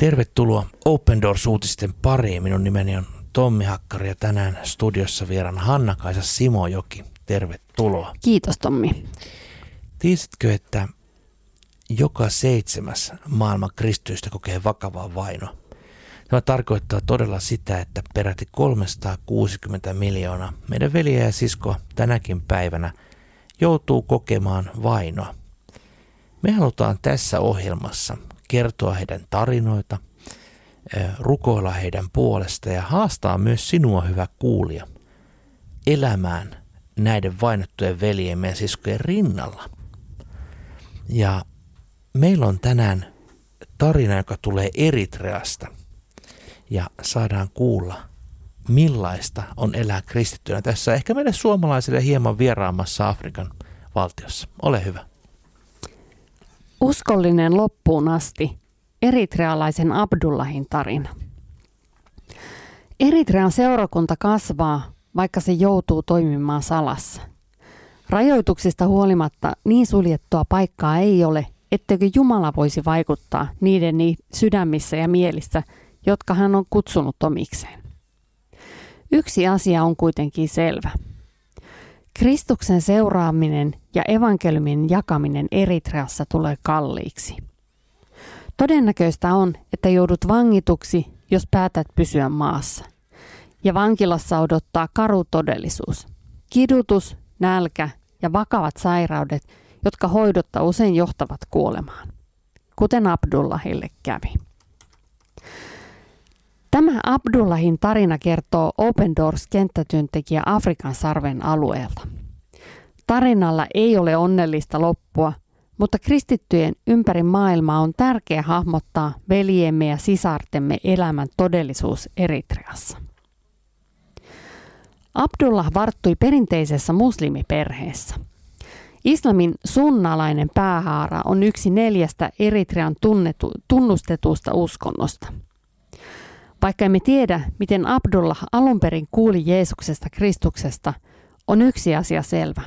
Tervetuloa Open Doors-uutisten pariin. Minun nimeni on Tommi Hakkari ja tänään studiossa vieran Hanna-Kaisa Simojoki. Tervetuloa. Kiitos Tommi. Tiesitkö, että joka seitsemäs maailman kristyistä kokee vakavaa vainoa? Tämä tarkoittaa todella sitä, että peräti 360 miljoonaa meidän veliä ja siskoa tänäkin päivänä joutuu kokemaan vainoa. Me halutaan tässä ohjelmassa kertoa heidän tarinoita, rukoilla heidän puolesta ja haastaa myös sinua, hyvä kuulija, elämään näiden vainottujen veljen ja siskojen rinnalla. Ja meillä on tänään tarina, joka tulee Eritreasta ja saadaan kuulla, millaista on elää kristittynä tässä ehkä meille suomalaisille hieman vieraamassa Afrikan valtiossa. Ole hyvä. Uskollinen loppuun asti. Eritrealaisen Abdullahin tarina. Eritrean seurakunta kasvaa, vaikka se joutuu toimimaan salassa. Rajoituksista huolimatta niin suljettua paikkaa ei ole, etteikö Jumala voisi vaikuttaa niiden sydämissä ja mielissä, jotka hän on kutsunut omikseen. Yksi asia on kuitenkin selvä – Kristuksen seuraaminen ja evankeliumin jakaminen Eritreassa tulee kalliiksi. Todennäköistä on, että joudut vangituksi, jos päätät pysyä maassa. Ja vankilassa odottaa karu todellisuus. Kidutus, nälkä ja vakavat sairaudet, jotka hoidotta usein johtavat kuolemaan. Kuten Abdullahille kävi. Tämä Abdullahin tarina kertoo Open Doors kenttätyöntekijä Afrikan sarven alueelta. Tarinalla ei ole onnellista loppua, mutta kristittyjen ympäri maailmaa on tärkeää hahmottaa veljemme ja sisartemme elämän todellisuus Eritreassa. Abdullah varttui perinteisessä muslimiperheessä. Islamin sunnalainen päähaara on yksi neljästä Eritrean tunnetu, tunnustetusta uskonnosta – vaikka emme tiedä, miten Abdullah alun perin kuuli Jeesuksesta Kristuksesta, on yksi asia selvä.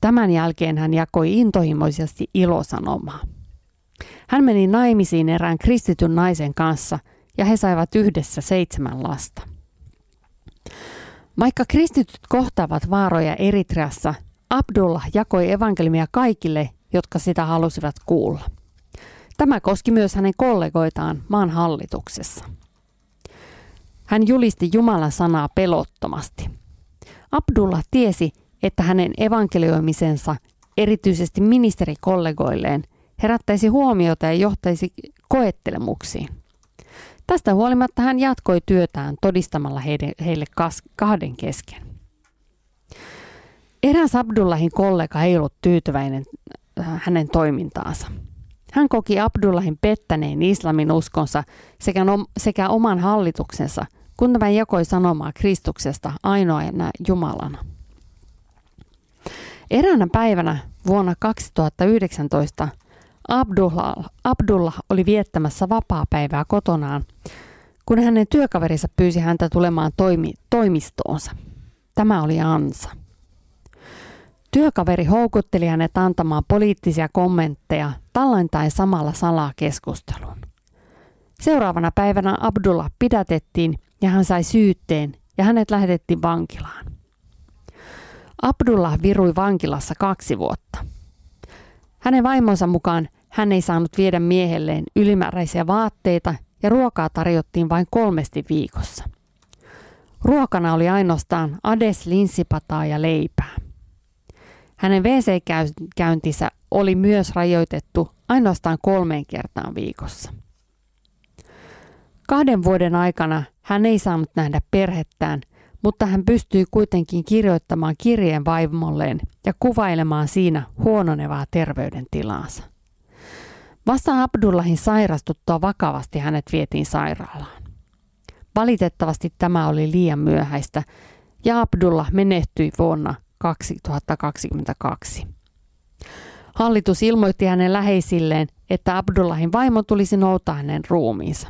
Tämän jälkeen hän jakoi intohimoisesti ilosanomaa. Hän meni naimisiin erään kristityn naisen kanssa ja he saivat yhdessä seitsemän lasta. Vaikka kristityt kohtaavat vaaroja Eritreassa, Abdullah jakoi evankelmia kaikille, jotka sitä halusivat kuulla. Tämä koski myös hänen kollegoitaan maan hallituksessa. Hän julisti Jumalan sanaa pelottomasti. Abdullah tiesi, että hänen evankelioimisensa erityisesti ministerikollegoilleen herättäisi huomiota ja johtaisi koettelemuksiin. Tästä huolimatta hän jatkoi työtään todistamalla heille, kahden kesken. Eräs Abdullahin kollega ei ollut tyytyväinen äh, hänen toimintaansa. Hän koki Abdullahin pettäneen islamin uskonsa sekä oman hallituksensa – kun tämä jakoi sanomaa Kristuksesta ainoana Jumalana. Eräänä päivänä vuonna 2019 Abdullah, Abdullah oli viettämässä vapaa-päivää kotonaan, kun hänen työkaverinsa pyysi häntä tulemaan toimi, toimistoonsa. Tämä oli Ansa. Työkaveri houkutteli hänet antamaan poliittisia kommentteja tallentain samalla salaa keskusteluun. Seuraavana päivänä Abdullah pidätettiin ja hän sai syytteen ja hänet lähetettiin vankilaan. Abdullah virui vankilassa kaksi vuotta. Hänen vaimonsa mukaan hän ei saanut viedä miehelleen ylimääräisiä vaatteita ja ruokaa tarjottiin vain kolmesti viikossa. Ruokana oli ainoastaan ades linssipataa ja leipää. Hänen WC-käyntinsä oli myös rajoitettu ainoastaan kolmeen kertaan viikossa. Kahden vuoden aikana hän ei saanut nähdä perhettään, mutta hän pystyi kuitenkin kirjoittamaan kirjeen vaimolleen ja kuvailemaan siinä huononevaa terveydentilaansa. Vasta Abdullahin sairastuttua vakavasti hänet vietiin sairaalaan. Valitettavasti tämä oli liian myöhäistä ja Abdullah menehtyi vuonna 2022. Hallitus ilmoitti hänen läheisilleen, että Abdullahin vaimo tulisi noutaa hänen ruumiinsa.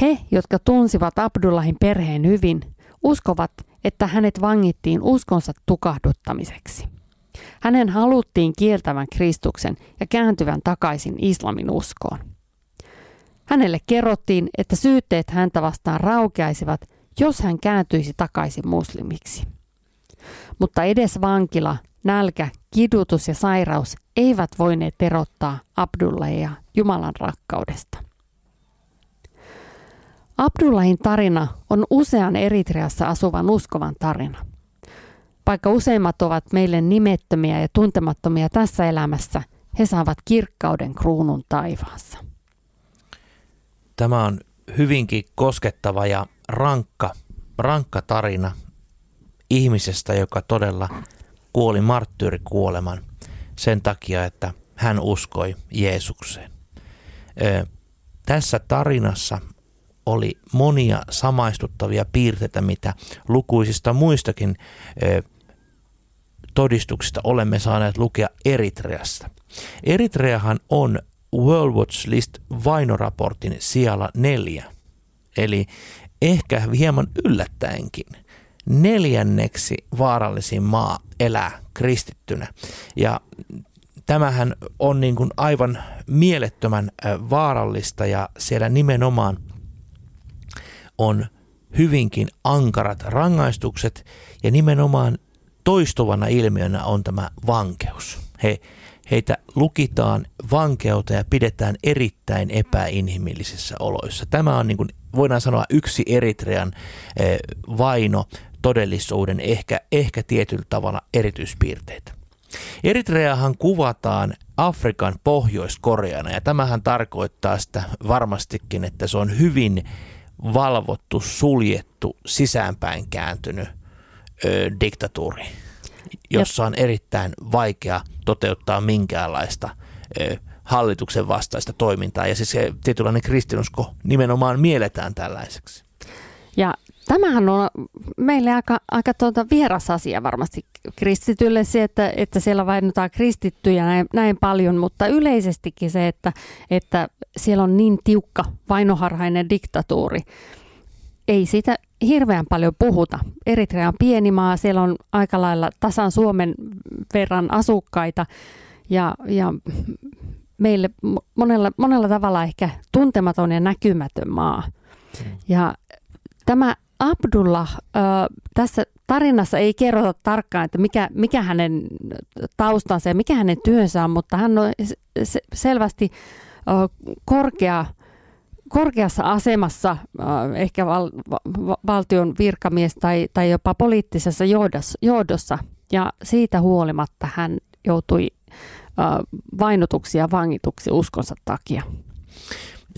He, jotka tunsivat Abdullahin perheen hyvin, uskovat, että hänet vangittiin uskonsa tukahduttamiseksi. Hänen haluttiin kieltävän Kristuksen ja kääntyvän takaisin islamin uskoon. Hänelle kerrottiin, että syytteet häntä vastaan raukeaisivat, jos hän kääntyisi takaisin muslimiksi. Mutta edes vankila, nälkä, kidutus ja sairaus eivät voineet erottaa Abdullahia Jumalan rakkaudesta. Abdullahin tarina on usean Eritreassa asuvan uskovan tarina. Vaikka useimmat ovat meille nimettömiä ja tuntemattomia tässä elämässä, he saavat kirkkauden kruunun taivaassa. Tämä on hyvinkin koskettava ja rankka, rankka tarina ihmisestä, joka todella kuoli marttyyrikuoleman sen takia, että hän uskoi Jeesukseen. Tässä tarinassa oli monia samaistuttavia piirteitä, mitä lukuisista muistakin todistuksista olemme saaneet lukea Eritreasta. Eritreahan on World Watch List vainoraportin sijalla neljä, eli ehkä hieman yllättäenkin neljänneksi vaarallisin maa elää kristittynä. Ja tämähän on niin kuin aivan mielettömän vaarallista ja siellä nimenomaan on hyvinkin ankarat rangaistukset ja nimenomaan toistuvana ilmiönä on tämä vankeus. He, heitä lukitaan vankeuteen ja pidetään erittäin epäinhimillisissä oloissa. Tämä on niin kuin, voidaan sanoa yksi Eritrean eh, vaino todellisuuden ehkä, ehkä tietyllä tavalla erityispiirteitä. Eritreahan kuvataan Afrikan pohjoiskoreana ja tämähän tarkoittaa sitä varmastikin, että se on hyvin valvottu, suljettu, sisäänpäin kääntynyt ö, diktatuuri, jossa on erittäin vaikea toteuttaa minkäänlaista ö, hallituksen vastaista toimintaa. Ja siis se tietynlainen kristinusko nimenomaan mielletään tällaiseksi. Ja Tämähän on meille aika, aika tuota vieras asia varmasti kristitylle se, että, että siellä vainotaan kristittyjä näin, näin paljon, mutta yleisestikin se, että, että siellä on niin tiukka vainoharhainen diktatuuri. Ei siitä hirveän paljon puhuta. Eritrea on pieni maa, siellä on aika lailla tasan Suomen verran asukkaita ja, ja meille monella, monella tavalla ehkä tuntematon ja näkymätön maa. Mm. Ja tämä Abdullah, tässä tarinassa ei kerrota tarkkaan, että mikä, mikä hänen taustansa ja mikä hänen työnsä on, mutta hän on se, selvästi korkea, korkeassa asemassa, ehkä val, va, valtion virkamies tai, tai jopa poliittisessa johdossa. Ja siitä huolimatta hän joutui vainotuksi ja vangituksi uskonsa takia.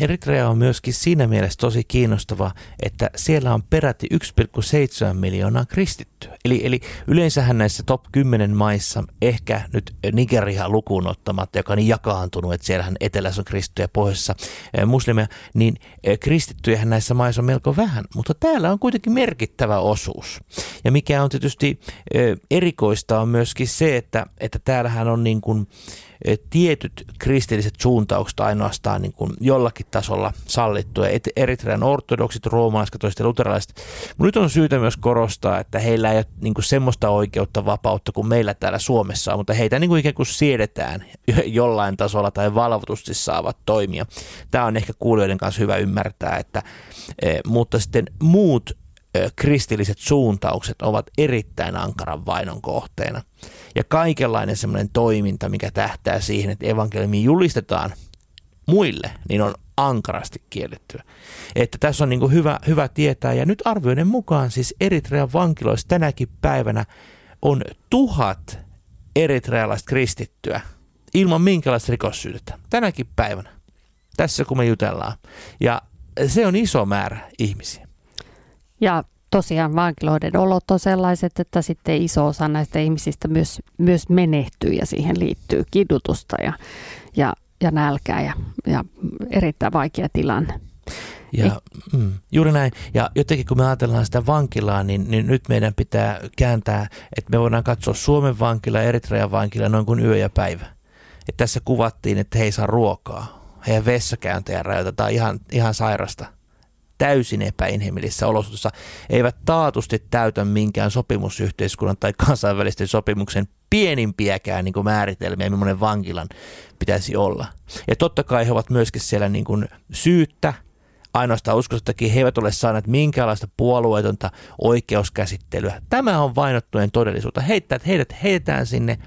Eritrea on myöskin siinä mielessä tosi kiinnostava, että siellä on peräti 1,7 miljoonaa kristittyä. Eli, eli yleensähän näissä top 10 maissa, ehkä nyt Nigeria lukuun ottamatta, joka on niin jakaantunut, että siellähän etelässä on kristittyjä pohjoisessa eh, muslimeja, niin eh, kristittyjähän näissä maissa on melko vähän, mutta täällä on kuitenkin merkittävä osuus. Ja mikä on tietysti eh, erikoista on myöskin se, että, että täällähän on niin kuin, tietyt kristilliset suuntaukset ainoastaan niin kuin jollakin tasolla sallittuja. Eritrean ortodoksit, roomalaiskatoiset ja luterilaiset. Nyt on syytä myös korostaa, että heillä ei ole niin kuin semmoista oikeutta, vapautta kuin meillä täällä Suomessa on, mutta heitä niin kuin ikään kuin siedetään jollain tasolla tai valvotusti saavat toimia. Tämä on ehkä kuulijoiden kanssa hyvä ymmärtää, että, mutta sitten muut kristilliset suuntaukset ovat erittäin ankaran vainon kohteena. Ja kaikenlainen semmoinen toiminta, mikä tähtää siihen, että evankeliumi julistetaan muille, niin on ankarasti kiellettyä. Että tässä on niin hyvä, hyvä tietää. Ja nyt arvioiden mukaan siis Eritrean vankiloissa tänäkin päivänä on tuhat eritrealaista kristittyä ilman minkälaista rikossyytettä. Tänäkin päivänä. Tässä kun me jutellaan. Ja se on iso määrä ihmisiä. Ja tosiaan vankiloiden olot on sellaiset, että sitten iso osa näistä ihmisistä myös, myös menehtyy ja siihen liittyy kidutusta ja, ja, ja nälkää ja, ja erittäin vaikea tilanne. Ja, mm, juuri näin. Ja jotenkin kun me ajatellaan sitä vankilaa, niin, niin nyt meidän pitää kääntää, että me voidaan katsoa Suomen vankila, Eritrean vankila noin kuin yö ja päivä. Et tässä kuvattiin, että he ei saa ruokaa. Heidän vessakäyntejä rajoitetaan ihan, ihan sairasta täysin epäinhimillisissä olosuhteissa, eivät taatusti täytä minkään sopimusyhteiskunnan tai kansainvälisten sopimuksen pienimpiäkään niin kuin määritelmiä, millainen vankilan pitäisi olla. Ja totta kai he ovat myöskin siellä niin kuin syyttä, ainoastaan uskostakin he eivät ole saaneet minkäänlaista puolueetonta oikeuskäsittelyä. Tämä on vainottujen todellisuutta. Heittää, heidät heitetään sinne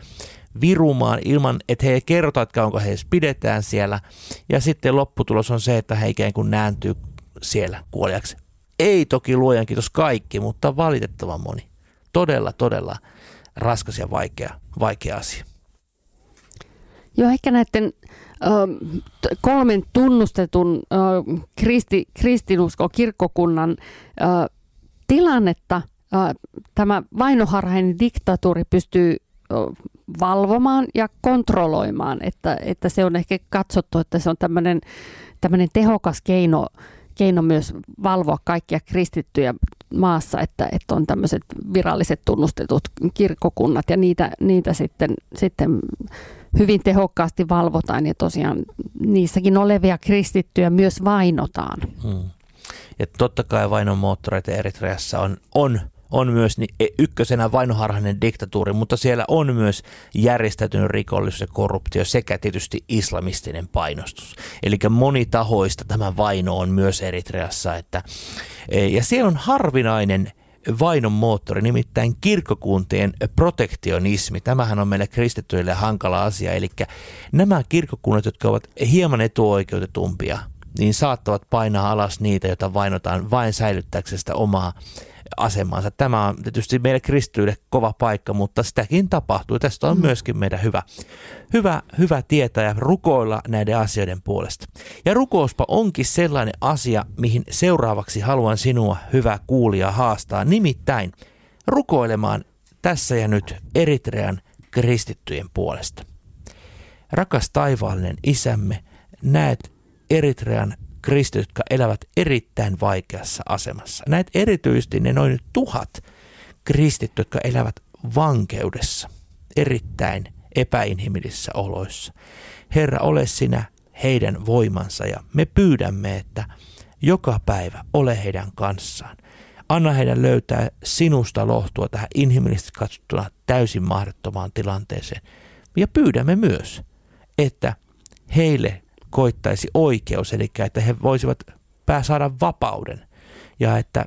virumaan ilman, että he kertovat, että kauanko he edes pidetään siellä. Ja sitten lopputulos on se, että he ikään kuin nääntyy siellä kuoliaksi. Ei toki luojan kiitos kaikki, mutta valitettavan moni. Todella, todella raskas ja vaikea, vaikea asia. Joo, ehkä näiden kolmen tunnustetun kristi, kristinusko kirkkokunnan tilannetta tämä vainoharhainen diktatuuri pystyy valvomaan ja kontrolloimaan, että, että se on ehkä katsottu, että se on tämmöinen tehokas keino, keino myös valvoa kaikkia kristittyjä maassa, että, että on tämmöiset viralliset tunnustetut kirkkokunnat ja niitä, niitä sitten, sitten hyvin tehokkaasti valvotaan ja tosiaan niissäkin olevia kristittyjä myös vainotaan. Hmm. Ja totta kai vainon moottoreita Eritreassa on, on on myös niin e, ykkösenä vainoharhainen diktatuuri, mutta siellä on myös järjestäytynyt rikollisuus ja korruptio sekä tietysti islamistinen painostus. Eli monitahoista tämä vaino on myös Eritreassa. Että, e, ja siellä on harvinainen vainon moottori, nimittäin kirkkokuntien protektionismi. Tämähän on meille kristittyille hankala asia, eli nämä kirkkokunnat, jotka ovat hieman etuoikeutetumpia, niin saattavat painaa alas niitä, joita vainotaan vain säilyttääkseen sitä omaa asemansa. Tämä on tietysti meille kristyille kova paikka, mutta sitäkin tapahtuu. Tästä on mm. myöskin meidän hyvä, hyvä, hyvä tietää ja rukoilla näiden asioiden puolesta. Ja rukouspa onkin sellainen asia, mihin seuraavaksi haluan sinua, hyvä kuulija, haastaa. Nimittäin rukoilemaan tässä ja nyt Eritrean kristittyjen puolesta. Rakas taivaallinen isämme, näet Eritrean kristityt, jotka elävät erittäin vaikeassa asemassa. Näet erityisesti ne noin tuhat kristit, jotka elävät vankeudessa, erittäin epäinhimillisissä oloissa. Herra, ole sinä heidän voimansa ja me pyydämme, että joka päivä ole heidän kanssaan. Anna heidän löytää sinusta lohtua tähän inhimillisesti katsottuna täysin mahdottomaan tilanteeseen. Ja pyydämme myös, että heille koittaisi oikeus, eli että he voisivat saada vapauden ja että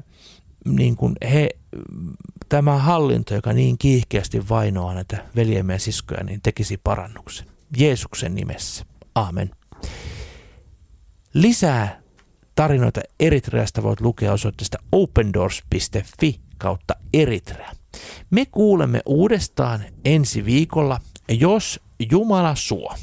niin kuin he, tämä hallinto, joka niin kiihkeästi vainoaa näitä veljemme ja siskoja, niin tekisi parannuksen. Jeesuksen nimessä. Aamen. Lisää tarinoita Eritreasta voit lukea osoitteesta opendoors.fi kautta Eritrea. Me kuulemme uudestaan ensi viikolla, jos Jumala suo.